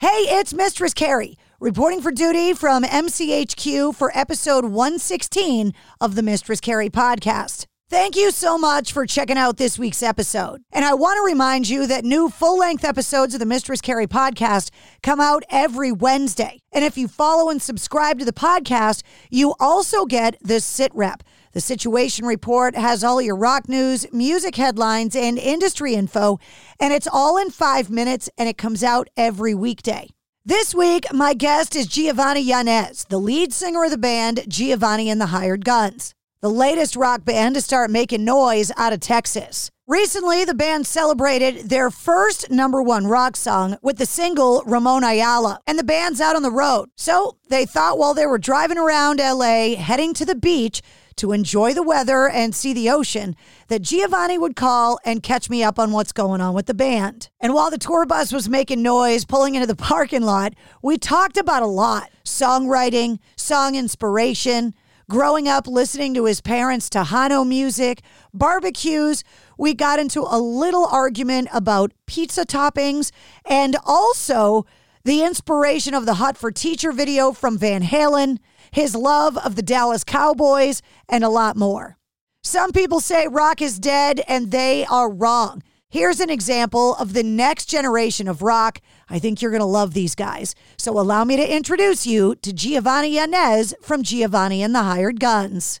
Hey, it's Mistress Carrie, reporting for duty from MCHQ for episode 116 of the Mistress Carrie podcast. Thank you so much for checking out this week's episode. And I want to remind you that new full length episodes of the Mistress Carrie podcast come out every Wednesday. And if you follow and subscribe to the podcast, you also get the sit rep. The Situation Report has all your rock news, music headlines, and industry info, and it's all in five minutes and it comes out every weekday. This week, my guest is Giovannie Yanez, the lead singer of the band Giovannie and the Hired Guns, the latest rock band to start making noise out of Texas. Recently, the band celebrated their first number one rock song with the single Ramon Ayala, and the band's out on the road. So they thought while they were driving around LA, heading to the beach, to enjoy the weather and see the ocean that Giovannie would call and catch me up on what's going on with the band. And while the tour bus was making noise pulling into the parking lot, we talked about a lot songwriting, song inspiration, growing up listening to his parents' Tejano music, barbecues. We got into a little argument about pizza toppings and also the inspiration of the Hot for Teacher video from Van Halen his love of the Dallas Cowboys, and a lot more. Some people say rock is dead, and they are wrong. Here's an example of the next generation of rock. I think you're going to love these guys. So allow me to introduce you to Giovannie Yanez from Giovannie and the Hired Guns.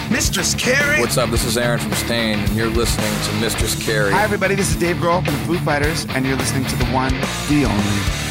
Mistress Carrie. What's up? This is Aaron from Staind, and you're listening to Mistress Carrie. Hi, everybody. This is Dave Grohl from the Foo Fighters, and you're listening to the one, the only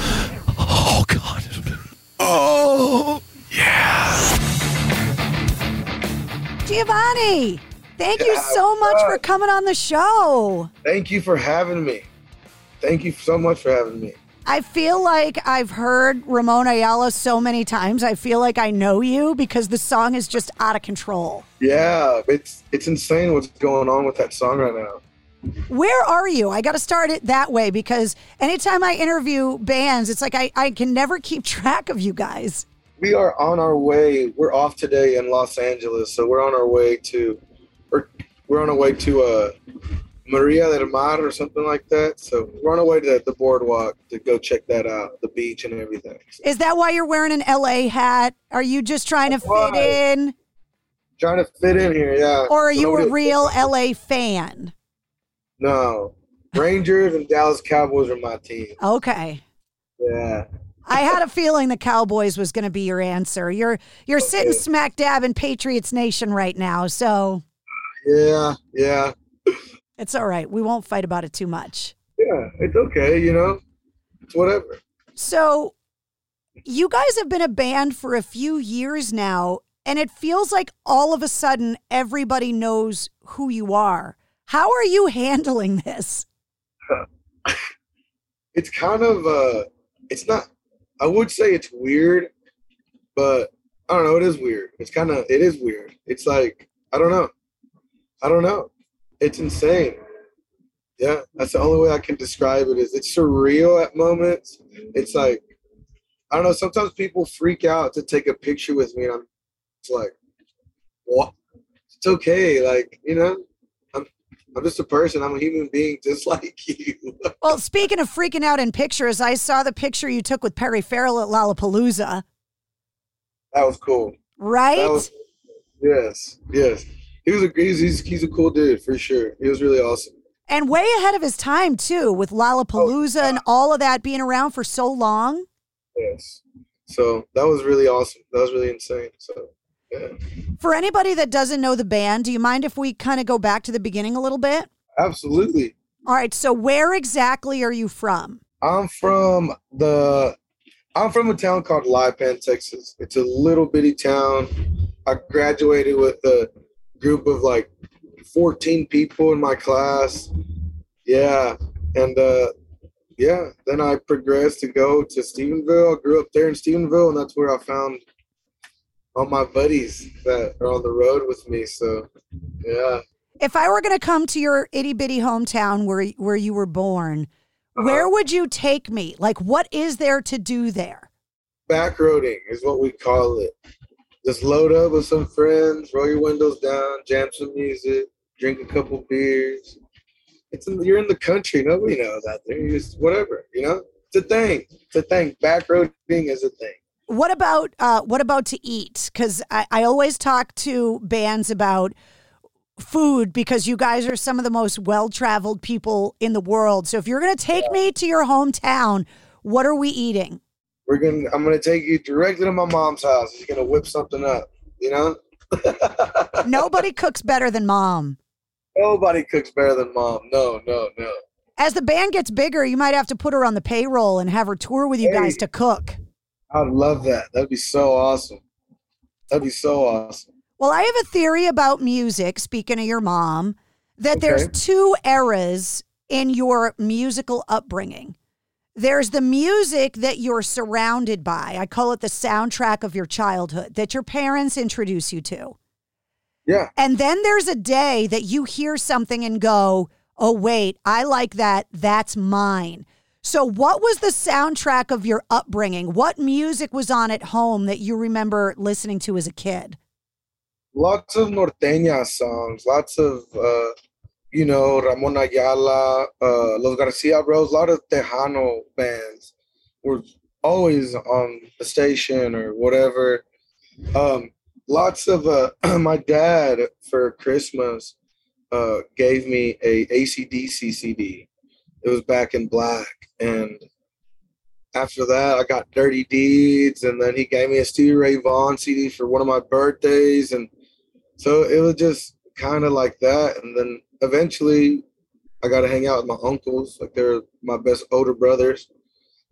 Giovannie, thank you so much for coming on the show. Thank you for having me. Thank you so much for having me. I feel like I've heard Ramon Ayala so many times. I feel like I know you because the song is just out of control. Yeah, it's it's insane what's going on with that song right now. Where are you? I got to start it that way because anytime I interview bands, it's like I, I can never keep track of you guys. We are on our way. We're off today in Los Angeles, so we're on our way to, or we're on our way to uh, Maria del Mar or something like that. So we're on our way to the boardwalk to go check that out, the beach and everything. Is that why you're wearing an LA hat? Are you just trying to fit in? Trying to fit in here, yeah. Or are you a real LA fan? No. Rangers and Dallas Cowboys are my team. Okay. Yeah. I had a feeling the Cowboys was going to be your answer. You're you're okay. sitting smack dab in Patriots Nation right now, so Yeah, yeah. It's all right. We won't fight about it too much. Yeah, it's okay. You know, it's whatever. So, you guys have been a band for a few years now, and it feels like all of a sudden everybody knows who you are. How are you handling this? it's kind of uh it's not I would say it's weird, but I don't know, it is weird. It's kind of it is weird. It's like I don't know. I don't know. It's insane. Yeah, that's the only way I can describe it is it's surreal at moments. It's like I don't know, sometimes people freak out to take a picture with me and I'm it's like what? It's okay, like, you know, I'm just a person. I'm a human being just like you. Well, speaking of freaking out in pictures, I saw the picture you took with Perry Farrell at Lollapalooza. That was cool. Right? Was, yes, yes. He was a he's, he's he's a cool dude for sure. He was really awesome. And way ahead of his time too, with Lollapalooza oh, and all of that being around for so long. Yes. So that was really awesome. That was really insane. So. For anybody that doesn't know the band, do you mind if we kind of go back to the beginning a little bit? Absolutely. All right. So where exactly are you from? I'm from the I'm from a town called Lipan, Texas. It's a little bitty town. I graduated with a group of like 14 people in my class. Yeah. And uh yeah, then I progressed to go to Stephenville. I grew up there in Stephenville and that's where I found all my buddies that are on the road with me. So yeah. If I were going to come to your itty bitty hometown where where you were born, Uh-huh. where would you take me? Like, what is there to do there? backroading is what we call it. Just load up with some friends, roll your windows down, jam some music, drink a couple beers. It's in, you're in the country. Nobody knows out there. You just whatever, you know. It's a thing. It's a thing. Backroading is a thing. What about uh, what about to eat? Because I, I always talk to bands about food because you guys are some of the most well traveled people in the world. So if you're going to take me to your hometown, what are we eating? We're gonna. I'm gonna take you directly to my mom's house. She's gonna whip something up. You know. Nobody cooks better than mom. Nobody cooks better than mom. No, no, no. As the band gets bigger, you might have to put her on the payroll and have her tour with you guys to cook. I'd love that. That'd be so awesome. That'd be so awesome. Well, I have a theory about music, speaking of your mom, that there's two eras in your musical upbringing. There's the music that you're surrounded by. I call it the soundtrack of your childhood that your parents introduce you to. Yeah. And then there's a day that you hear something and go, oh, wait, I like that. That's mine. So, what was the soundtrack of your upbringing? What music was on at home that you remember listening to as a kid? lots of norteña songs, lots of uh, you know Ramon Ayala, uh, Los Garcia Bros, a lot of Tejano bands were always on the station or whatever. Um, lots of uh, my dad for Christmas uh, gave me a ACDC CD. It was back in black, and after that, I got Dirty Deeds, and then he gave me a Stevie Ray Vaughan CD for one of my birthdays, and so it was just kind of like that. And then eventually, I got to hang out with my uncles, like they're my best older brothers,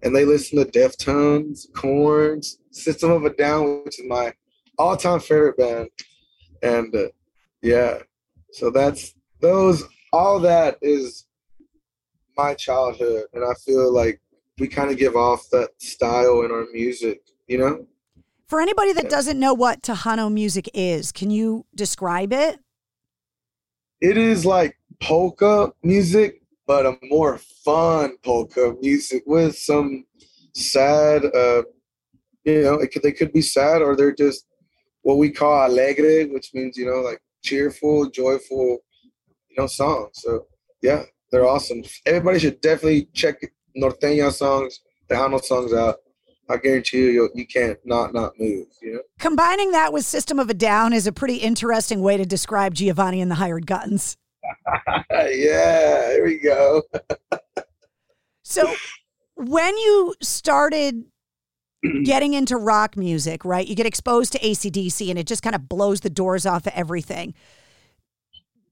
and they listen to Deftones, Korns, System of a Down, which is my all-time favorite band, and uh, yeah, so that's those. All that is my childhood, and I feel like we kind of give off that style in our music, you know? For anybody that doesn't know what Tejano music is, can you describe it? It is like polka music, but a more fun polka music with some sad, uh, you know, it could, they could be sad or they're just what we call alegre, which means, you know, like cheerful, joyful, you know, songs. So, yeah, they're awesome. Everybody should definitely check Norteña songs, Tejano songs out. I guarantee you, you you can't not not move. You know. Combining that with System of a Down is a pretty interesting way to describe Giovannie and the Hired Guns. yeah, here we go. So, when you started getting into rock music, right, you get exposed to ACDC and it just kind of blows the doors off of everything.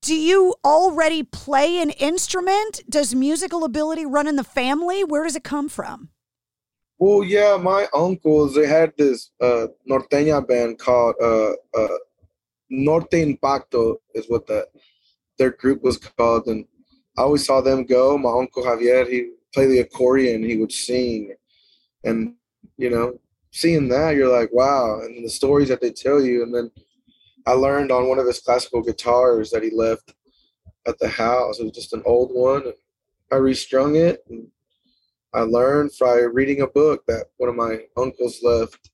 Do you already play an instrument? Does musical ability run in the family? Where does it come from? Well, yeah, my uncles they had this uh, norteña band called uh, uh, Norte Impacto is what that their group was called, and I always saw them go. My uncle Javier, he played the accordion, he would sing, and you know, seeing that, you're like, wow, and the stories that they tell you, and then I learned on one of his classical guitars that he left at the house. It was just an old one. I restrung it, and I learned by reading a book that one of my uncles left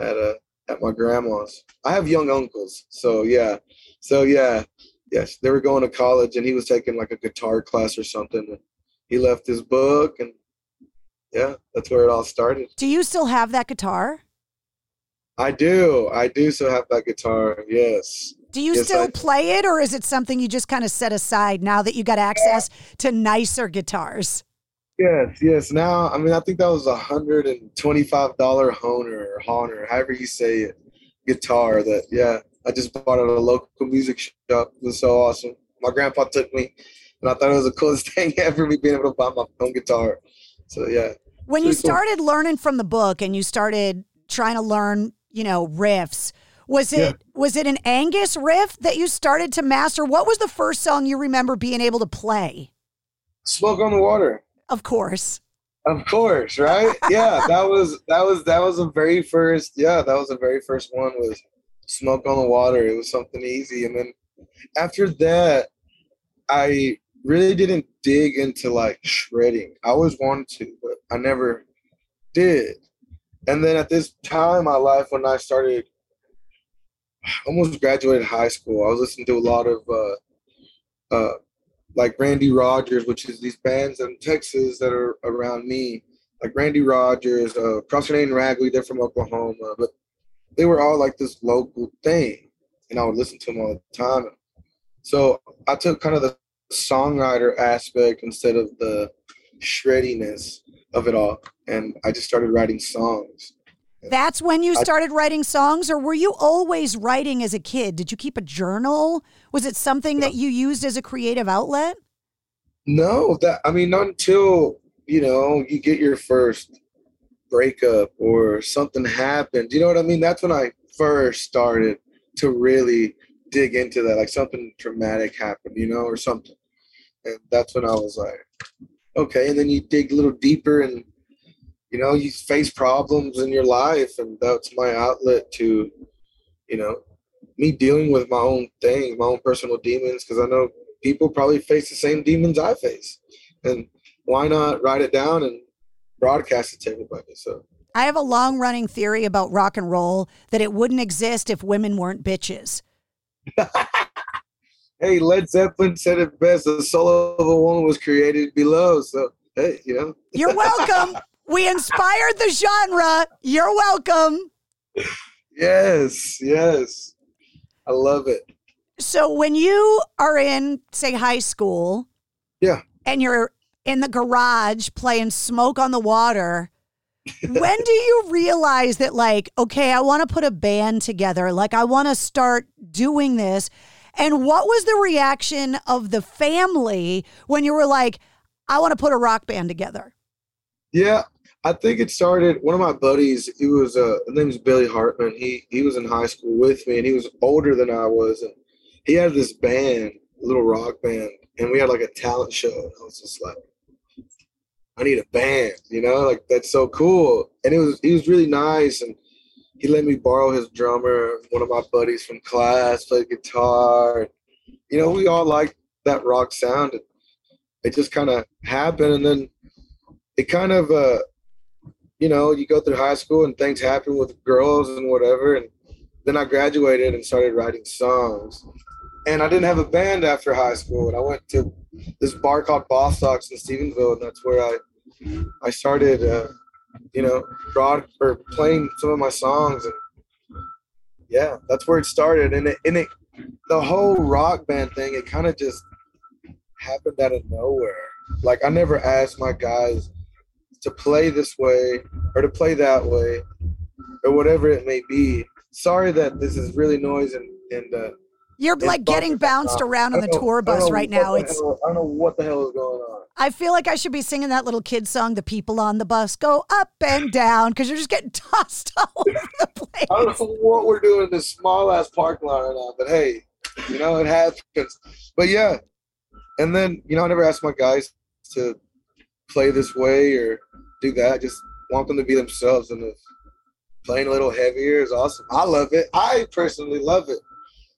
at a at my grandma's. I have young uncles, so yeah, so yeah, yes, they were going to college, and he was taking like a guitar class or something. And he left his book, and yeah, that's where it all started. Do you still have that guitar? I do. I do still have that guitar. Yes. Do you Yes, still I- play it, or is it something you just kind of set aside now that you got access to nicer guitars? Yes, yes. Now, I mean, I think that was a hundred and twenty-five dollar Hohner or Hohner, however you say it, guitar. That yeah, I just bought at a local music shop. It was so awesome. My grandpa took me, and I thought it was the coolest thing ever. Me being able to buy my own guitar. So yeah. When you Pretty cool. started learning from the book and you started trying to learn, you know, riffs, was it Yeah. was it an Angus riff that you started to master? What was the first song you remember being able to play? Smoke on the water. Of course. Of course, right? Yeah, that was that was that was the very first. Yeah, that was the very first one was smoke on the water. It was something easy, and then after that, I really didn't dig into like shredding. I always wanted to, but I never did. And then at this time in my life, when I started, almost graduated high school, I was listening to a lot of uh, uh, like Randy Rogers, which is these bands in Texas that are around me, like Randy Rogers, uh, Cross Canadian Ragweed, they're from Oklahoma, but they were all like this local thing, and I would listen to them all the time. So I took kind of the songwriter aspect instead of the shreddiness of it all, and I just started writing songs. That's when you I- started writing songs, or were you always writing as a kid? Did you keep a journal? Was it something that you used as a creative outlet? No, that I mean, not until you know you get your first breakup or something happened. You know what I mean? That's when I first started to really dig into that. Like something traumatic happened, you know, or something, and that's when I was like, okay. And then you dig a little deeper, and you know, you face problems in your life, and that's my outlet to, you know, me dealing with my own things, my own personal demons, because I know people probably face the same demons I face. And why not write it down and broadcast it to everybody? So I have a long running theory about rock and roll that it wouldn't exist if women weren't bitches. hey, Led Zeppelin said it best, the soul of a woman was created below. So hey, you know. You're welcome. we inspired the genre. You're welcome. yes, yes. I love it. So when you are in, say, high school, Yeah. and you're in the garage playing Smoke on the Water, when do you realize that, like, okay, I want to put a band together? Like, I want to start doing this. And what was the reaction of the family when you were like, I want to put a rock band together? Yeah, I think it started. One of my buddies, he was uh, his name is Billy Hartman. He he was in high school with me, and he was older than I was, and he had this band, a little rock band, and we had like a talent show. And I was just like, I need a band, you know, like that's so cool. And it was he was really nice, and he let me borrow his drummer. One of my buddies from class played guitar. You know, we all liked that rock sound. It just kind of happened, and then it kind of uh you know you go through high school and things happen with girls and whatever and then i graduated and started writing songs and i didn't have a band after high school and i went to this bar called Bosstock's in stephenville and that's where i i started uh you know broad or playing some of my songs and yeah that's where it started and it and it the whole rock band thing it kind of just happened out of nowhere like i never asked my guys to play this way or to play that way or whatever it may be. Sorry that this is really noise and, and uh, You're like getting bounced uh, around on the tour bus right now. It's hell, I don't know what the hell is going on. I feel like I should be singing that little kid song, The People on the Bus Go Up and Down, because you're just getting tossed all over the place. I don't know what we're doing in this small ass parking lot right now, but hey, you know, it happens. But yeah. And then, you know, I never ask my guys to play this way or do that. I just want them to be themselves and if playing a little heavier is awesome. I love it. I personally love it.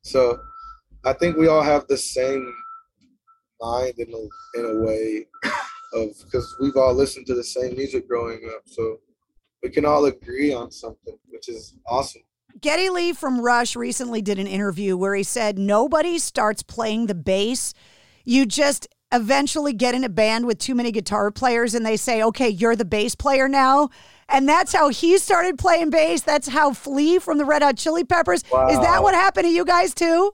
So I think we all have the same mind in a in a way of because we've all listened to the same music growing up. So we can all agree on something, which is awesome. Geddy Lee from Rush recently did an interview where he said nobody starts playing the bass. You just eventually get in a band with too many guitar players and they say, okay, you're the bass player now. And that's how he started playing bass. That's how Flea from the Red Hot Chili Peppers. Wow. Is that what happened to you guys too?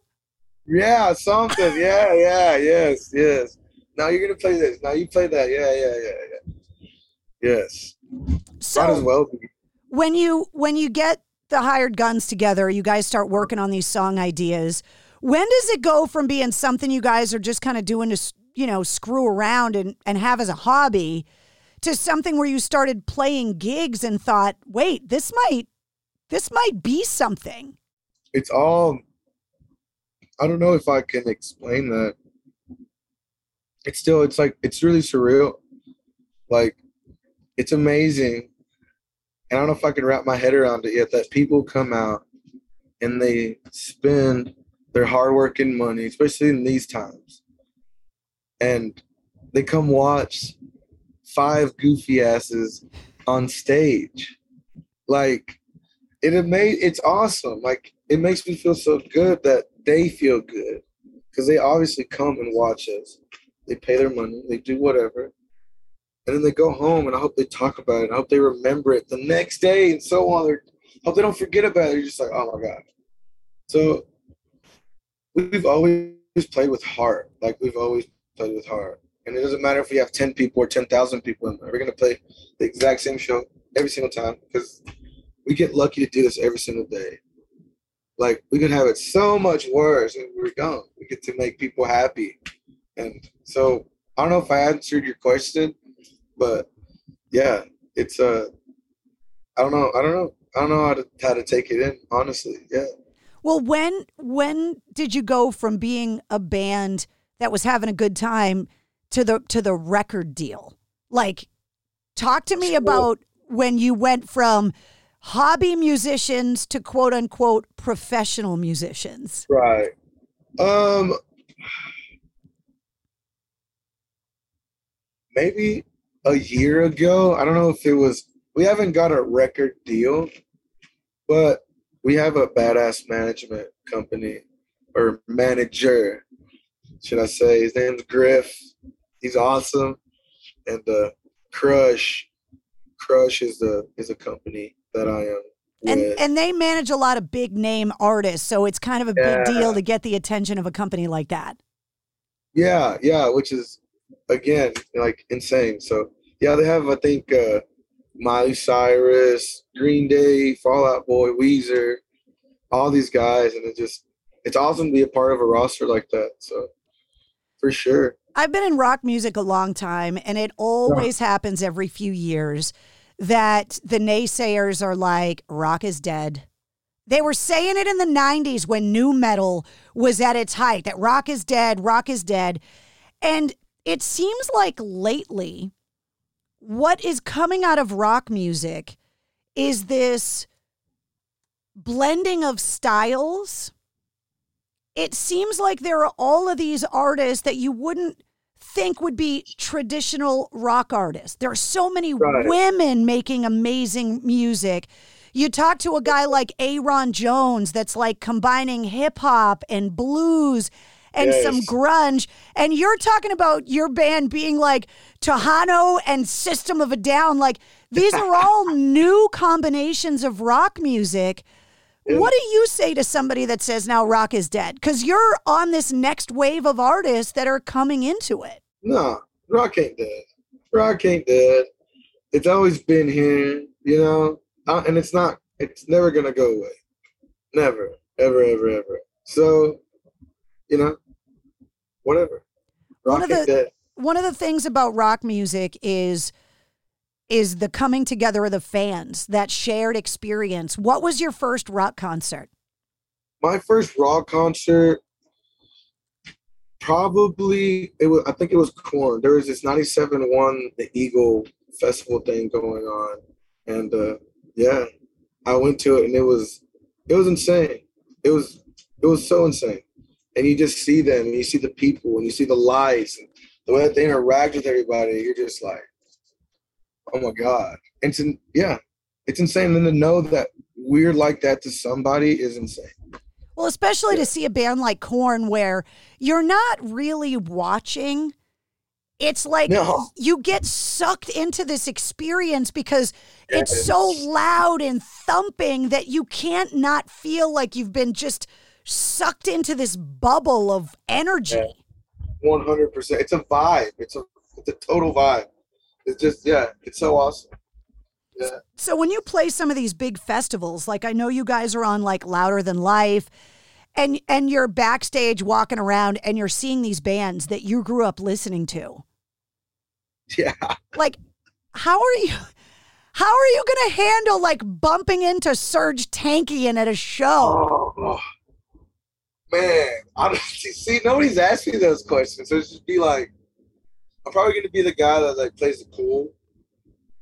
Yeah, something. Yeah, yeah, yes, yes. Now you're gonna play this. Now you play that. Yeah, yeah, yeah, yeah. Yes. So Might as well be. when you when you get the hired guns together, you guys start working on these song ideas. When does it go from being something you guys are just kind of doing to you know screw around and and have as a hobby to something where you started playing gigs and thought, wait, this might this might be something. It's all I don't know if I can explain that. It's still it's like it's really surreal. Like it's amazing. And I don't know if I can wrap my head around it yet that people come out and they spend their hard work and money, especially in these times. And they come watch five goofy asses on stage. Like it made it's awesome. Like it makes me feel so good that they feel good because they obviously come and watch us. They pay their money, they do whatever, and then they go home. And I hope they talk about it. I hope they remember it the next day and so on. They're, hope they don't forget about it. You're just like, oh my god. So we've always played with heart. Like we've always played with heart. And it doesn't matter if we have 10 people or 10,000 people in there. We're going to play the exact same show every single time because we get lucky to do this every single day. Like we could have it so much worse and we don't. We get to make people happy. And so I don't know if I answered your question, but yeah, it's uh I don't know. I don't know. I don't know how to how to take it in, honestly. Yeah. Well, when when did you go from being a band that was having a good time to the to the record deal? Like talk to me about when you went from hobby musicians to quote unquote professional musicians? Right. Um maybe a year ago. I don't know if it was we haven't got a record deal, but we have a badass management company or manager, should I say. His name's Griff. He's awesome. And uh Crush Crush is the is a company that I am. And and they manage a lot of big name artists, so it's kind of a yeah. big deal to get the attention of a company like that. Yeah, yeah, which is again like insane. So yeah, they have I think uh Miley Cyrus, Green Day, Fall Out Boy, Weezer, all these guys, and it just it's awesome to be a part of a roster like that. So for sure. I've been in rock music a long time, and it always yeah. happens every few years that the naysayers are like, rock is dead. They were saying it in the 90s when nu metal was at its height that rock is dead, rock is dead. And it seems like lately, what is coming out of rock music is this blending of styles. It seems like there are all of these artists that you wouldn't think would be traditional rock artists. There are so many right. women making amazing music. You talk to a guy like Aaron Jones that's like combining hip hop and blues and yes. some grunge. And you're talking about your band being like Tejano and System of a Down. Like these are all new combinations of rock music. What do you say to somebody that says now rock is dead? Because you're on this next wave of artists that are coming into it. No, rock ain't dead. Rock ain't dead. It's always been here, you know, uh, and it's not. It's never gonna go away. Never, ever, ever, ever. So you know, whatever. Rock one of the dead. one of the things about rock music is is the coming together of the fans, that shared experience. What was your first rock concert? My first rock concert, probably it was. I think it was Korn. There was this '97 one, the Eagle Festival thing going on, and uh, yeah, I went to it, and it was it was insane. It was it was so insane, and you just see them, and you see the people, and you see the lights, and the way that they interact with everybody. You're just like, oh my god! it's to, yeah, it's insane. And then to know that we're like that to somebody is insane. Well, especially to see a band like Korn where you're not really watching. It's like No. you get sucked into this experience because it's so loud and thumping that you can't not feel like you've been just sucked into this bubble of energy. One hundred percent. It's a vibe. It's a it's a total vibe. It's just yeah. It's so awesome. Yeah. So when you play some of these big festivals, like I know you guys are on like Louder Than Life, and and you're backstage walking around and you're seeing these bands that you grew up listening to. Yeah. Like, how are you? How are you going to handle like bumping into Serj Tankian at a show? Oh, oh. man, I don't see. Nobody's asked me those questions. So it's just be like, I'm probably going to be the guy that like plays the cool.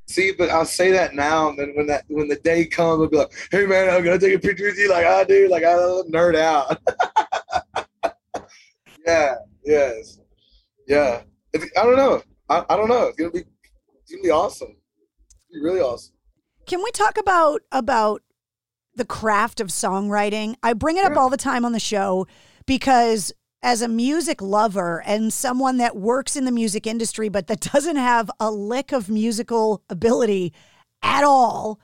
See, but I'll say that now, and then when that when the day comes, I'll be like, "Hey man, I'm gonna take a picture with you." Like I do, like I nerd out. yeah, yes, yeah. It's, I don't know. I, I don't know. It's gonna be it's gonna be awesome. It's gonna be really awesome. Can we talk about about the craft of songwriting? I bring it up all the time on the show because as a music lover and someone that works in the music industry but that doesn't have a lick of musical ability at all,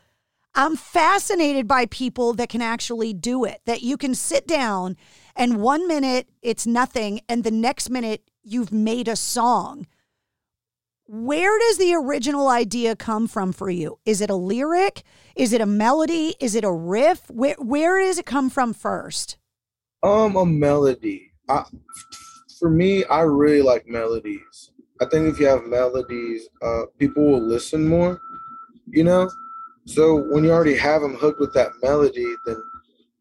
I'm fascinated by people that can actually do it. That you can sit down and one minute it's nothing and the next minute you've made a song. Where does the original idea come from for you? Is it a lyric? Is it a melody? Is it a riff? Where where does it come from first? Um, a melody. I, for me, I really like melodies. I think if you have melodies, uh, people will listen more. You know, so when you already have them hooked with that melody, then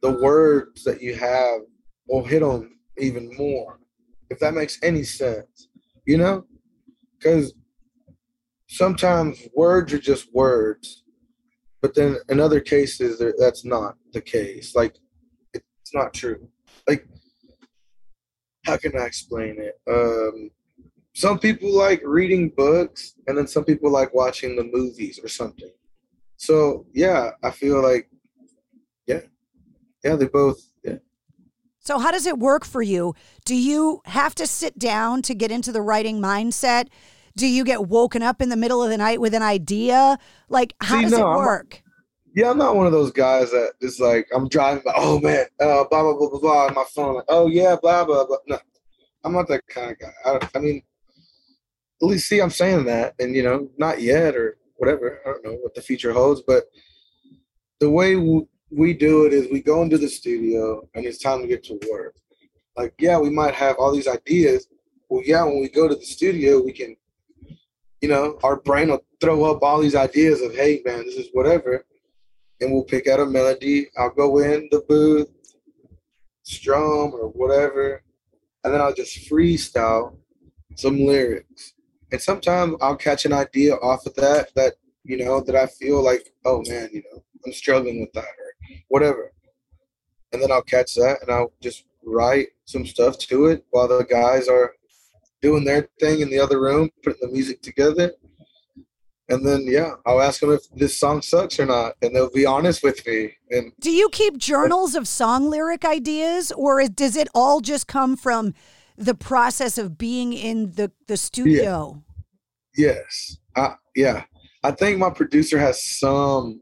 the words that you have will hit them even more. If that makes any sense, you know, because sometimes words are just words, but then in other cases, that's not the case. Like, it's not true. Like, how can I explain it? Um, some people like reading books, and then some people like watching the movies or something. So yeah, I feel like, yeah, yeah, they both. Yeah. So how does it work for you? Do you have to sit down to get into the writing mindset? Do you get woken up in the middle of the night with an idea? Like how See, does no, it work? Yeah, I'm not one of those guys that just like I'm driving, but oh man, uh, blah blah blah blah blah on my phone. Like, oh yeah, blah blah blah. No, I'm not that kind of guy. I, I mean, at least see, I'm saying that, and you know, not yet or whatever. I don't know what the future holds, but the way w- we do it is we go into the studio and it's time to get to work. Like, yeah, we might have all these ideas. Well, yeah, when we go to the studio, we can, you know, our brain will throw up all these ideas of, hey, man, this is whatever. And we'll pick out a melody. I'll go in the booth, strum or whatever, and then I'll just freestyle some lyrics. And sometimes I'll catch an idea off of that that, you know, that I feel like, oh man, you know, I'm struggling with that or whatever. And then I'll catch that and I'll just write some stuff to it while the guys are doing their thing in the other room, putting the music together. And then yeah, I'll ask them if this song sucks or not, and they'll be honest with me. And Do you keep journals of song lyric ideas or does it all just come from the process of being in the, the studio? Yes. I, yeah. I think my producer has some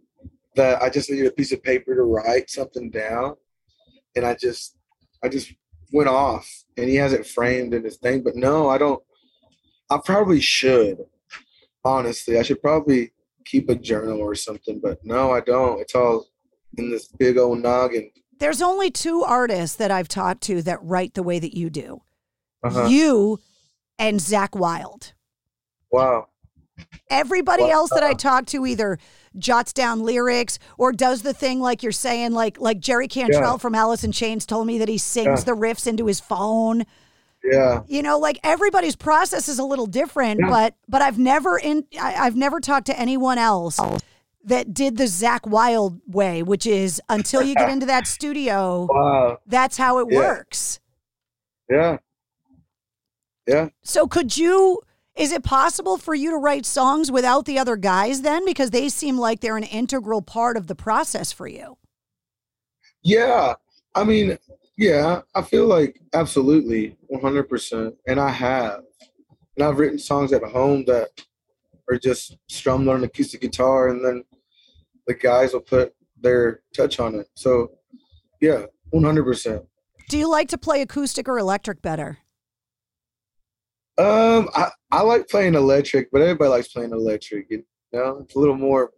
that I just needed a piece of paper to write something down. And I just I just went off and he has it framed in his thing. But no, I don't I probably should. Honestly. I should probably keep a journal or something, but no, I don't. It's all in this big old noggin. There's only two artists that I've talked to that write the way that you do. Uh-huh. You and Zakk Wylde. Wow. Everybody Wow. else that I talk to either jots down lyrics or does the thing like you're saying, like like Jerry Cantrell Yeah. from Alice in Chains told me that he sings Yeah. the riffs into his phone. Yeah. You know, like everybody's process is a little different, Yeah. but but I've never in I, I've never talked to anyone else that did the Zakk Wylde way, which is until you get into that studio, Wow. that's how it Yeah. works. Yeah. Yeah. So could you is it possible for you to write songs without the other guys then because they seem like they're an integral part of the process for you? Yeah. I mean, yeah, I feel like absolutely 100%. And I have. And I've written songs at home that are just strummed on an acoustic guitar and then the guys will put their touch on it. So, yeah, 100%. Do you like to play acoustic or electric better? Um, I, I like playing electric, but everybody likes playing electric. You know, it's a little more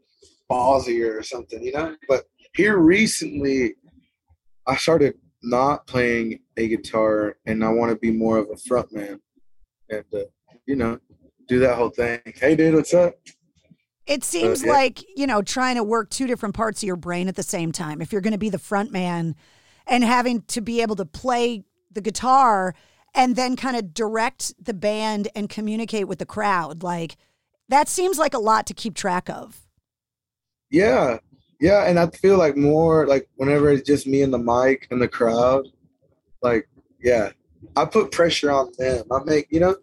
ballsier or something, you know. But here recently, I started not playing a guitar, and I want to be more of a front man, and uh, you know, do that whole thing. Hey, dude, what's up? It seems yeah. like, you know, trying to work two different parts of your brain at the same time. If you're going to be the front man and having to be able to play the guitar and then kind of direct the band and communicate with the crowd, like that seems like a lot to keep track of. Yeah, yeah, and I feel like more like whenever it's just me and the mic and the crowd, like yeah, I put pressure on them. I make you know,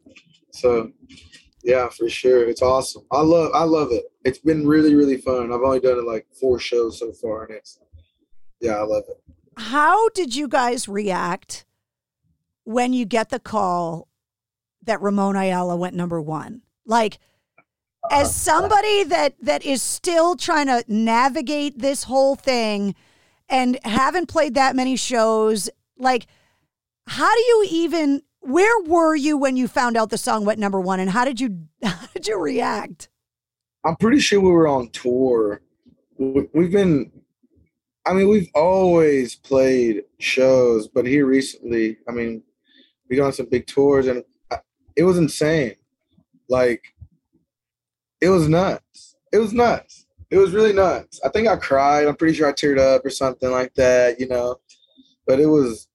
so yeah, for sure, it's awesome. I love I love it. It's been really really fun. I've only done it like four shows so far, and it's yeah, I love it. How did you guys react when you get the call that Ramon Ayala went number one? Like, as somebody that that is still trying to navigate this whole thing and haven't played that many shows, like, how do you even? Where were you when you found out the song went number one, and how did you how did you react? I'm pretty sure we were on tour. We- We've been, I mean, we've always played shows, but here recently, I mean, we got on some big tours and uh, it was insane. Like, it was nuts. It was nuts. It was really nuts. I think I cried. I'm pretty sure I teared up or something like that, you know. But it was,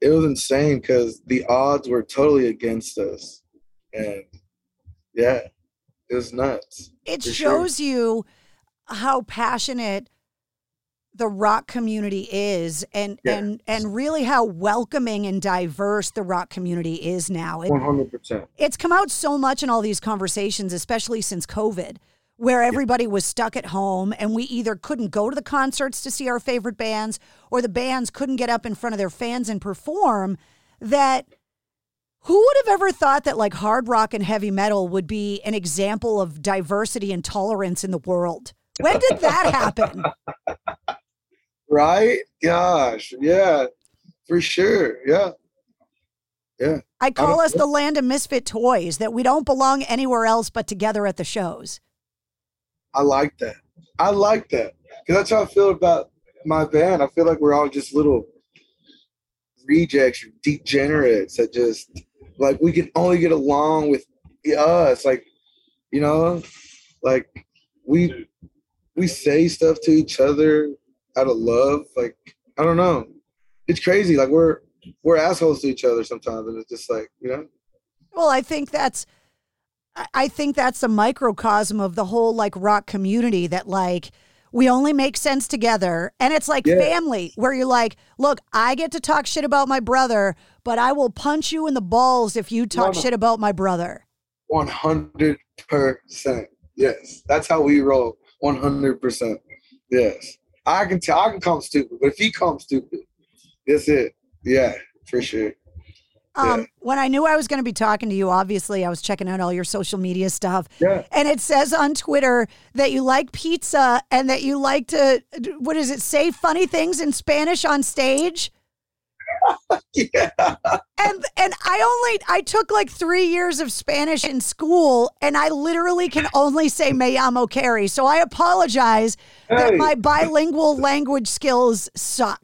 it was insane because the odds were totally against us, and yeah, it was nuts. It for sure. shows you how passionate the rock community is and Yeah. and and really how welcoming and diverse the rock community is now. It, One hundred percent. it's come out so much in all these conversations, especially since COVID, where everybody was stuck at home and we either couldn't go to the concerts to see our favorite bands or the bands couldn't get up in front of their fans and perform. That who would have ever thought that like hard rock and heavy metal would be an example of diversity and tolerance in the world? When did that happen? Right? Gosh, yeah, for sure. Yeah, yeah. I call don't- us the land of misfit toys, that we don't belong anywhere else but together at the shows. I like that. I like that because that's how I feel about my band. I feel like we're all just little rejects, or degenerates that just like we can only get along with us. Like, you know, like we we say stuff to each other out of love. Like, I don't know. It's crazy. Like we're we're assholes to each other sometimes, and it's just like you know. Well, I think that's I- think that's a microcosm of the whole like rock community that like we only make sense together and it's like Yeah. family where you're like, look, I get to talk shit about my brother, but I will punch you in the balls if you talk shit about my brother. One hundred percent. Yes, that's how we roll. One hundred percent. Yes, I can tell. I can come stupid, but if he him stupid, that's it. Yeah, for sure. Um, When I knew I was going to be talking to you, obviously I was checking out all your social media stuff. Yeah. And it says on Twitter that you like pizza and that you like to, what is it, say funny things in Spanish on stage? And and I only I took like three years of Spanish in school, and I literally can only say me llamo Carrie. So I apologize that my bilingual language skills suck.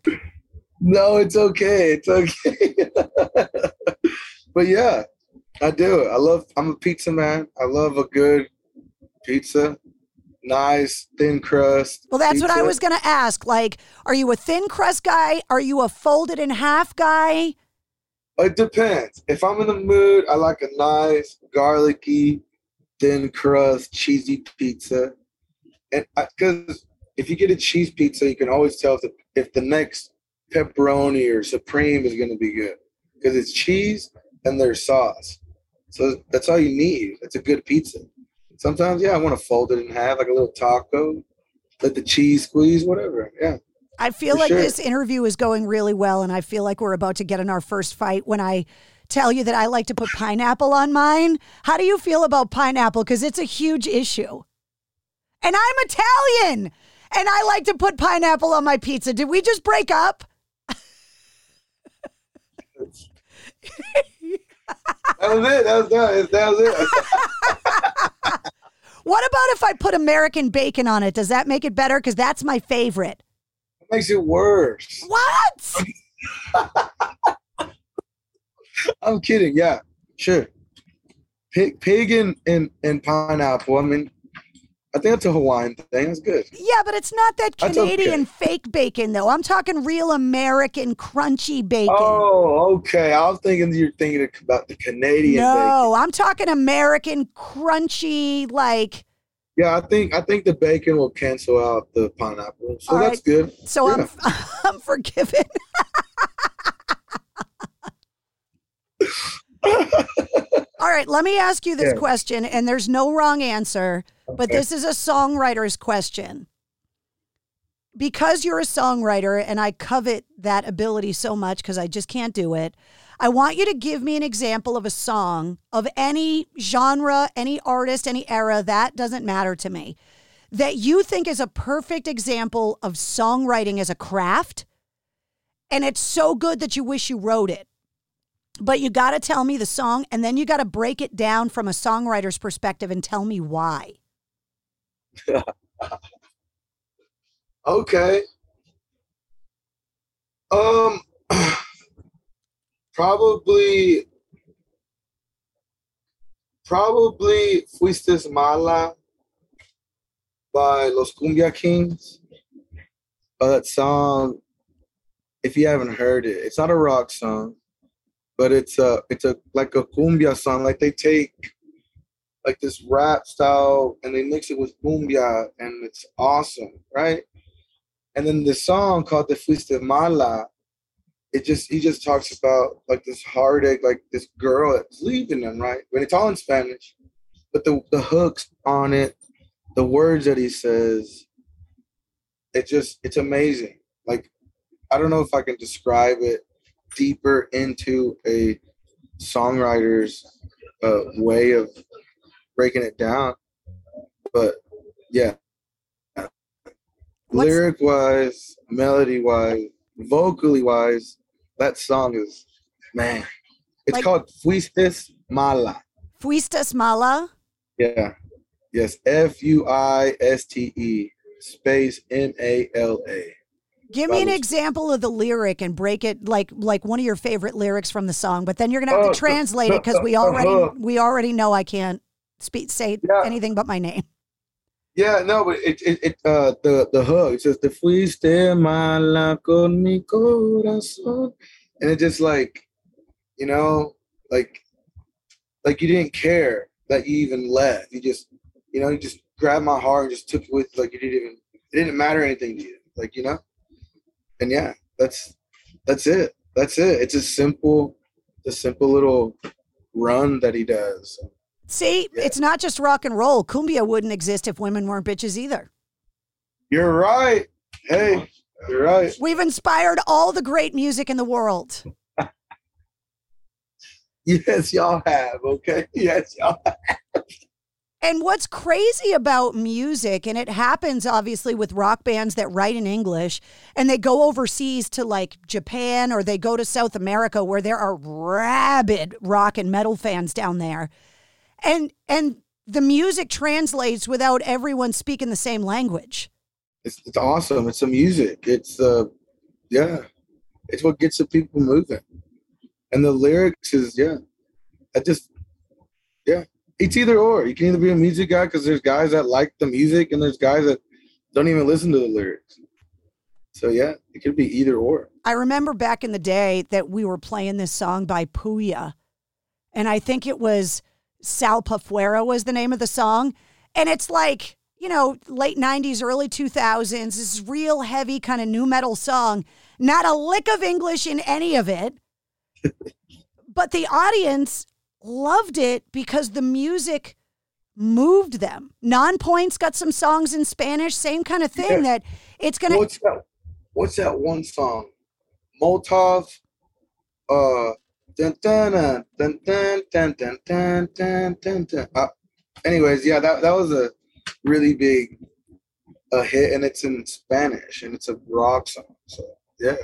No, it's okay. It's okay. but yeah, I do. I love. I'm a pizza man. I love a good pizza, nice thin crust. Well, that's what I was going to ask. Like, are you a thin crust guy? Are you a folded in half guy? It depends. If I'm in the mood, I like a nice garlicky, thin crust, cheesy pizza. And because if you get a cheese pizza, you can always tell if the, if the next pepperoni or supreme is going to be good because it's cheese and there's sauce. So that's all you need. It's a good pizza. Sometimes, yeah, I want to fold it in half like a little taco. Let the cheese squeeze, whatever. Yeah. I feel like sure. this interview is going really well, and I feel like we're about to get in our first fight when I tell you that I like to put pineapple on mine. How do you feel about pineapple? Because it's a huge issue. And I'm Italian, and I like to put pineapple on my pizza. Did we just break up? That was it. That was, that that was it. What about if I put American bacon on it? Does that make it better? Because that's my favorite. It makes it worse. What? I'm kidding. Yeah, sure. Pig, pig and, and, and pineapple. I mean, I think that's a Hawaiian thing. That's good. Yeah, but it's not that That's okay. Canadian fake bacon, though. I'm talking real American crunchy bacon. Oh, okay. I was thinking you're thinking about the Canadian bacon. no, I'm talking American crunchy, like. Yeah, I think I think the bacon will cancel out the pineapple, so All that's right. good. So Yeah. I'm I'm forgiven. All right, let me ask you this Yeah. question, and there's no wrong answer, but this is a songwriter's question. Because you're a songwriter, and I covet that ability so much because I just can't do it, I want you to give me an example of a song of any genre, any artist, any era, that doesn't matter to me, that you think is a perfect example of songwriting as a craft. And it's so good that you wish you wrote it. But you got to tell me the song and then you got to break it down from a songwriter's perspective and tell me why. Okay. Um, probably, probably Fuiste Mala by Los Kumbia Kings. Oh, that song, if you haven't heard it, it's not a rock song, but it's a, it's a, like a cumbia song. Like they take like this rap style and they mix it with cumbia and it's awesome, right? And then the song called "The Fuiste Mala," it just he just talks about like this heartache, like this girl that's leaving them, right? When it's all in Spanish, but the the hooks on it, the words that he says, it just it's amazing. Like I don't know if I can describe it deeper into a songwriter's uh, way of breaking it down, but yeah, lyric wise, melody wise, vocally wise, that song is man. It's Like- called Fuistes Mala. Fuistas Mala? Yeah. Yes. F U I S T E space M A L A. Give me an example of the lyric and break it like like one of your favorite lyrics from the song, but then you're gonna have Oh, to translate it because we uh, already we already know I can't speak say anything but my name. Yeah, no, but it it, it uh the the hook it says te fuiste mala con mi corazón, and it just like, you know, like, like you didn't care that you even left. You just, you know, you just grabbed my heart and just took it with like you didn't even it didn't matter anything to you, like you know, and yeah, that's that's it. That's it. It's a simple, a simple little run that he does. See, it's not just rock and roll. Cumbia wouldn't exist if women weren't bitches either. You're right. Hey, you're right. We've inspired all the great music in the world. Yes, y'all have. Okay. Yes, y'all. Have. And what's crazy about music, and it happens obviously with rock bands that write in English and they go overseas to like Japan or they go to South America where there are rabid rock and metal fans down there. And and the music translates without everyone speaking the same language. It's, it's awesome. It's the music. It's uh, yeah, it's what gets the people moving, and the lyrics is yeah. I just it's either or. You can either be a music guy because there's guys that like the music, and there's guys that don't even listen to the lyrics. So yeah, it could be either or. I remember back in the day that we were playing this song by Puya, and I think it was Sal Pafuera was the name of the song, and it's like you know, late 90s, early 2000s, this real heavy kind of nu metal song. Not a lick of English in any of it. but the audience loved it because the music moved them. Nonpoint's got some songs in Spanish, same kind of thing yeah. that it's going to. What's that? What's that one song? Molotov. Uh, dun, dun, dun, dun, dun, dun, dun, dun, dun, dun. Uh, anyways, yeah, that, that was a really big a hit, and it's in Spanish, and it's a rock song. So yeah,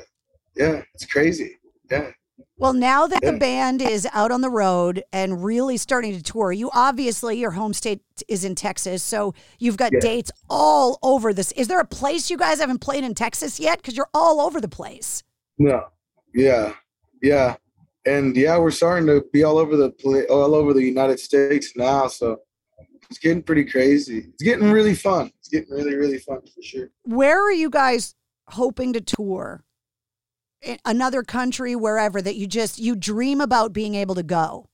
yeah, it's crazy. Yeah. Well, now that the band is out on the road and really starting to tour, you obviously your home state is in Texas, so you've got yeah. dates all over this. Is there a place you guys haven't played in Texas yet? Because you're all over the place. No. Yeah. Yeah. And yeah, we're starting to be all over the all over the United States now. So it's getting pretty crazy. It's getting really fun. It's getting really, really fun for sure. Where are you guys hoping to tour? Another country, wherever that you just you dream about being able to go.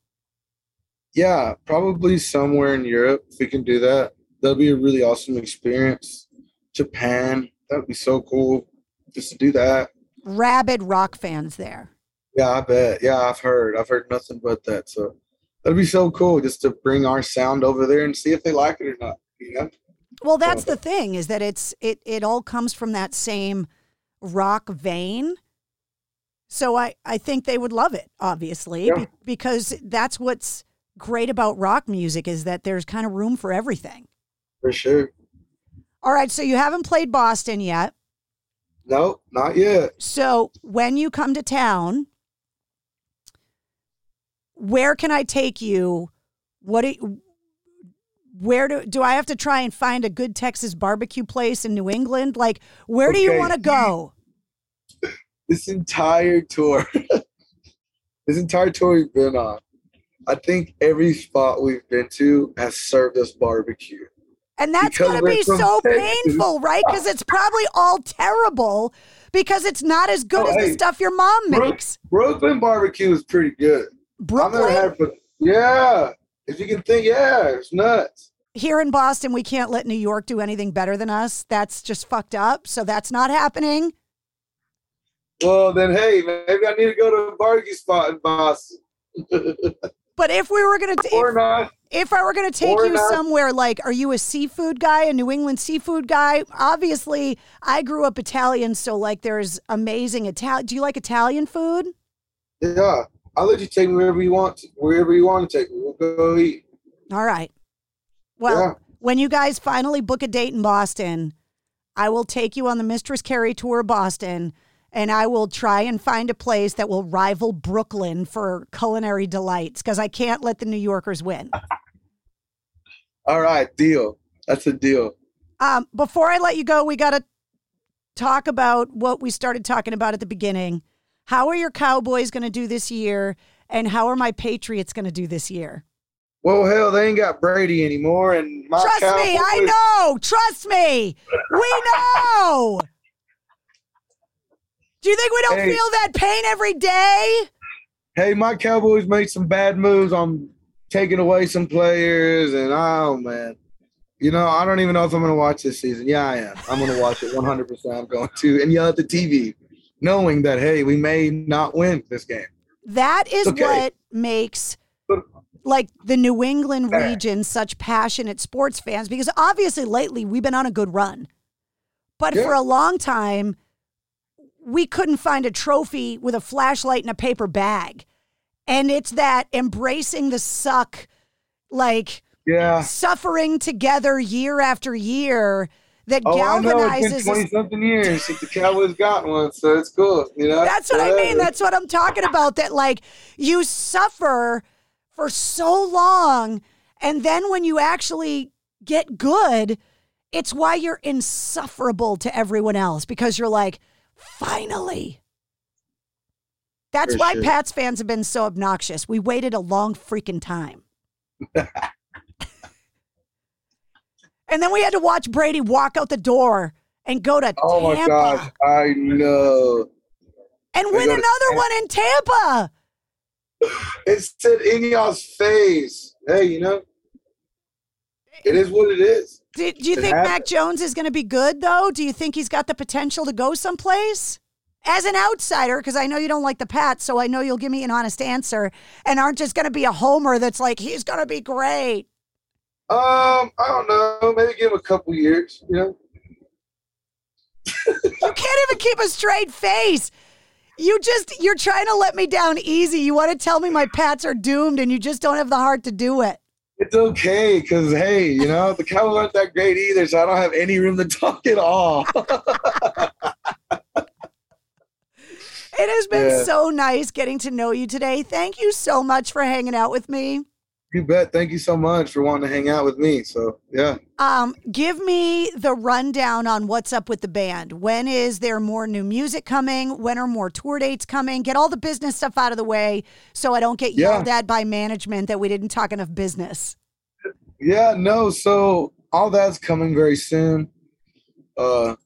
Yeah, probably somewhere in Europe if we can do that. That'd be a really awesome experience. Japan, that'd be so cool just to do that. Rabid rock fans there. Yeah, I bet. Yeah, I've heard. I've heard nothing but that. So that'd be so cool just to bring our sound over there and see if they like it or not. You know. Well, that's so, the thing is that it's it it all comes from that same rock vein. So I I think they would love it, obviously, yeah. be, because that's what's great about rock music is that there's kind of room for everything. For sure. All right, so you haven't played Boston yet. No, not yet. So when you come to town, where can I take you? What do, where do do I have to try and find a good Texas barbecue place in New England? Like, where okay. do you want to go? This entire tour, this entire tour we've been on, I think every spot we've been to has served us barbecue. And that's going to be so Texas. painful, right? Because it's probably all terrible because it's not as good oh, as hey, the stuff your mom makes. Brooklyn barbecue is pretty good. Brooklyn? Had, yeah. If you can think, yeah, it's nuts. Here in Boston, we can't let New York do anything better than us. That's just fucked up. So that's not happening. Well, then, hey, maybe I need to go to a barbecue spot in Boston. but if we were gonna, or if, if I were gonna take you not. somewhere, like, are you a seafood guy, a New England seafood guy? Obviously, I grew up Italian, so like, there's amazing Italian. Do you like Italian food? Yeah, I'll let you take me wherever you want, to, wherever you want to take me. We'll go eat. All right. Well, yeah. when you guys finally book a date in Boston, I will take you on the Mistress Carrie tour of Boston, and I will try and find a place that will rival Brooklyn for culinary delights because I can't let the New Yorkers win. All right, deal. That's a deal. Um, before I let you go, we got to talk about what we started talking about at the beginning how are your Cowboys going to do this year? And how are my Patriots going to do this year? Well, hell, they ain't got Brady anymore, and my trust Cowboys... me, I know. Trust me, we know. Do you think we don't hey, feel that pain every day? Hey, my Cowboys made some bad moves on taking away some players, and oh man, you know I don't even know if I'm going to watch this season. Yeah, I am. I'm going to watch it 100. percent I'm going to, and yell at the TV knowing that hey, we may not win this game. That is okay. what makes like the New England region such passionate sports fans because obviously lately we've been on a good run. But yeah. for a long time we couldn't find a trophy with a flashlight and a paper bag. And it's that embracing the suck like Yeah. suffering together year after year that Oh, I know. It's galvanizes. been twenty something years since the Cowboys got one, so it's cool. You know. That's what I mean. That's what I'm talking about. That like you suffer for so long, and then when you actually get good, it's why you're insufferable to everyone else because you're like, finally. That's why. Pats fans have been so obnoxious. We waited a long freaking time. and then we had to watch Brady walk out the door and go to Oh my Tampa gosh, I know. and They win another one in Tampa. It said in y'all's face. Hey, you know, it is what it is. Do, do you It think happened. Mac Jones is going to be good, though? Do you think he's got the potential to go someplace? As an outsider, because I know you don't like the Pats, so I know you'll give me an honest answer and aren't just going to be a homer that's like, he's going to be great. Um, I don't know. Maybe give him a couple years. You know. You can't even keep a straight face. You just, you're trying to let me down easy. You want to tell me my Pats are doomed and you just don't have the heart to do it. It's okay, cause hey, you know the Cowboys aren't that great either, so I don't have any room to talk at all. It has been Yeah. so nice getting to know you today. Thank you so much for hanging out with me. You bet. Thank you so much for wanting to hang out with me. So yeah. Um, give me the rundown on what's up with the band. When is there more new music coming? When are more tour dates coming? Get all the business stuff out of the way so I don't get Yeah. yelled at by management that we didn't talk enough business. Yeah, no, so all that's coming very soon. Uh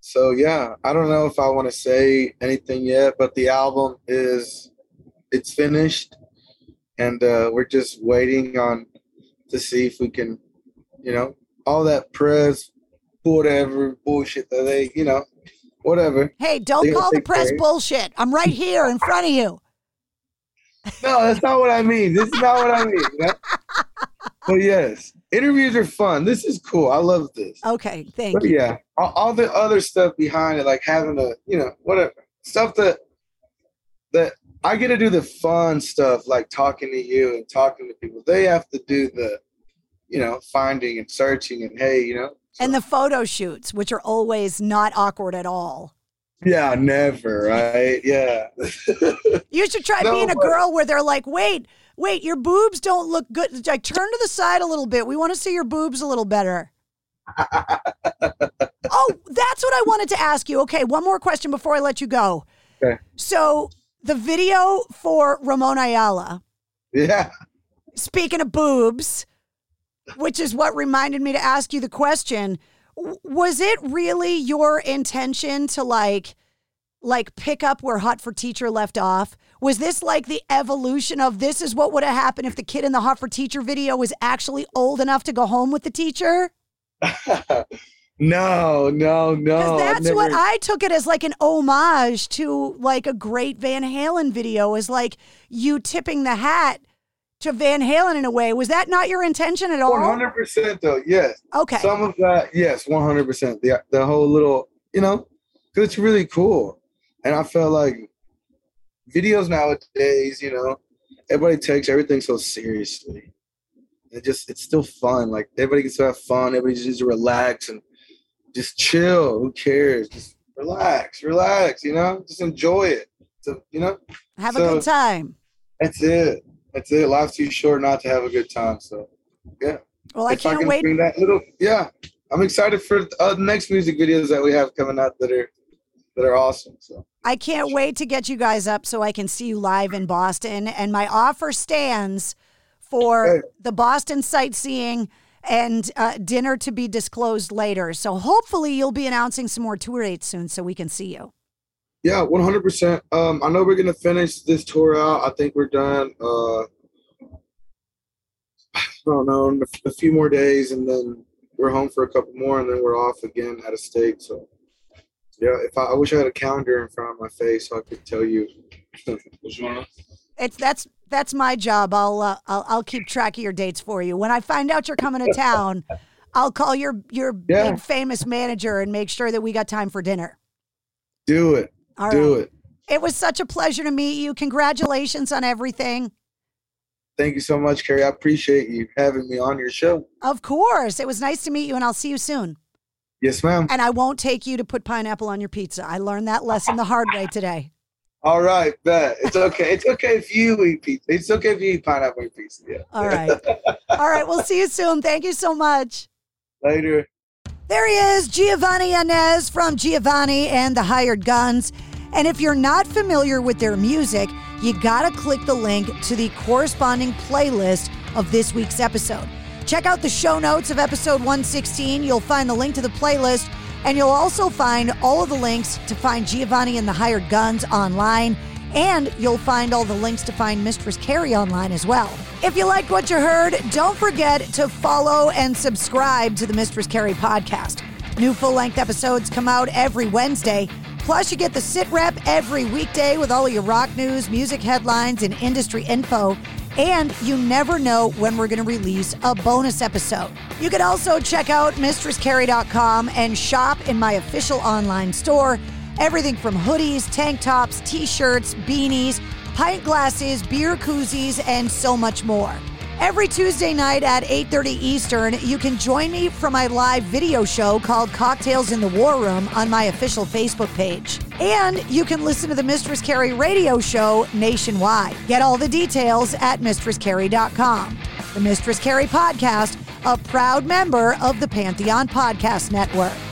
so yeah, I don't know if I want to say anything yet, but the album is it's finished and uh we're just waiting on to see if we can, you know, all that press whatever bullshit that they, you know, whatever. Hey, don't call the press care. bullshit. I'm right here in front of you. No, that's not what I mean. This is not what I mean. But yes, interviews are fun. This is cool. I love this. Okay, thank But you. yeah, all, all the other stuff behind it, like having a, you know, whatever stuff that that I get to do the fun stuff, like talking to you and talking to people. They have to do the, you know, finding and searching and hey, you know, And the photo shoots, which are always not awkward at all. yeah, never, right? Yeah, You should try No, being a girl where they're like, wait, wait, your boobs don't look good. Like, turn to the side a little bit. We want to see your boobs a little better. oh, that's what I wanted to ask you. Okay, one more question before I let you go. Okay. So, the video for Ramon Ayala, yeah. speaking of boobs, which is what reminded me to ask you the question, was it really your intention to like like pick up where Hot for Teacher left off? Was this like the evolution of this is what would have happened if the kid in the Hot for Teacher video was actually old enough to go home with the teacher? No, no, no. That's what I took it as like an homage to like a great Van Halen video, is like you tipping the hat to Van Halen in a way. Was that not your intention at all? One hundred percent though, yes. Okay. Some of that, yes, one hundred percent. The the whole little, you know, because it's really cool, and I felt like videos nowadays, you know, everybody takes everything so seriously. It just it's still fun. Like everybody gets to have fun. Everybody just relax and just chill. Who cares? Just relax, relax. You know, just enjoy it. So you know, Have So- a good time. that's it. That's it. Life's too short not to have a good time. So yeah. Well, I If I can't can wait. bring that little, yeah. I'm excited for uh, the next music videos that we have coming out that are that are awesome. So I can't wait to get you guys up so I can see you live in Boston. And my offer stands for Hey. the Boston sightseeing and uh, dinner to be disclosed later. So hopefully you'll be announcing some more tour dates soon so we can see you. yeah, 100. percent Um, I know we're gonna finish this tour out. I think we're done. Uh, I don't know, in a, a few more days, and then we're home for a couple more, and then we're off again out of state. So yeah, if I, I wish I had a calendar in front of my face so I could tell you. It's that's that's my job. I'll uh, I'll I'll keep track of your dates for you. When I find out you're coming to town, I'll call your your Yeah. big famous manager and make sure that we got time for dinner. Do it. All Do right. it. It was such a pleasure to meet you. Congratulations on everything. Thank you so much, Carrie. I appreciate you having me on your show. Of course. It was nice to meet you, and I'll see you soon. Yes, ma'am. And I won't take you to put pineapple on your pizza. I learned that lesson the hard way today. All right, bet. It's okay. It's okay if you eat pizza. It's okay if you eat pineapple pizza. Yeah. All right. All right. We'll see you soon. Thank you so much. Later. There he is, Giovannie Yanez from Giovannie and the Hired Guns. And if you're not familiar with their music, you gotta click the link to the corresponding playlist of this week's episode. Check out the show notes of episode 116. You'll find the link to the playlist, and you'll also find all of the links to find Giovannie and the Hired Guns online. And you'll find all the links to find Mistress Carrie online as well. If you liked what you heard, don't forget to follow and subscribe to the Mistress Carrie podcast. New full length episodes come out every Wednesday. Plus, you get the sit rep every weekday with all of your rock news, music headlines, and industry info. And you never know when we're going to release a bonus episode. You can also check out mistresscarrie.com and shop in my official online store. Everything from hoodies, tank tops, t shirts, beanies, pint glasses, beer koozies, and so much more. Every Tuesday night at 8:30 Eastern, you can join me for my live video show called Cocktails in the War Room on my official Facebook page. And you can listen to the Mistress Carrie radio show nationwide. Get all the details at mistresscarrie.com. The Mistress Carrie podcast, a proud member of the Pantheon Podcast Network.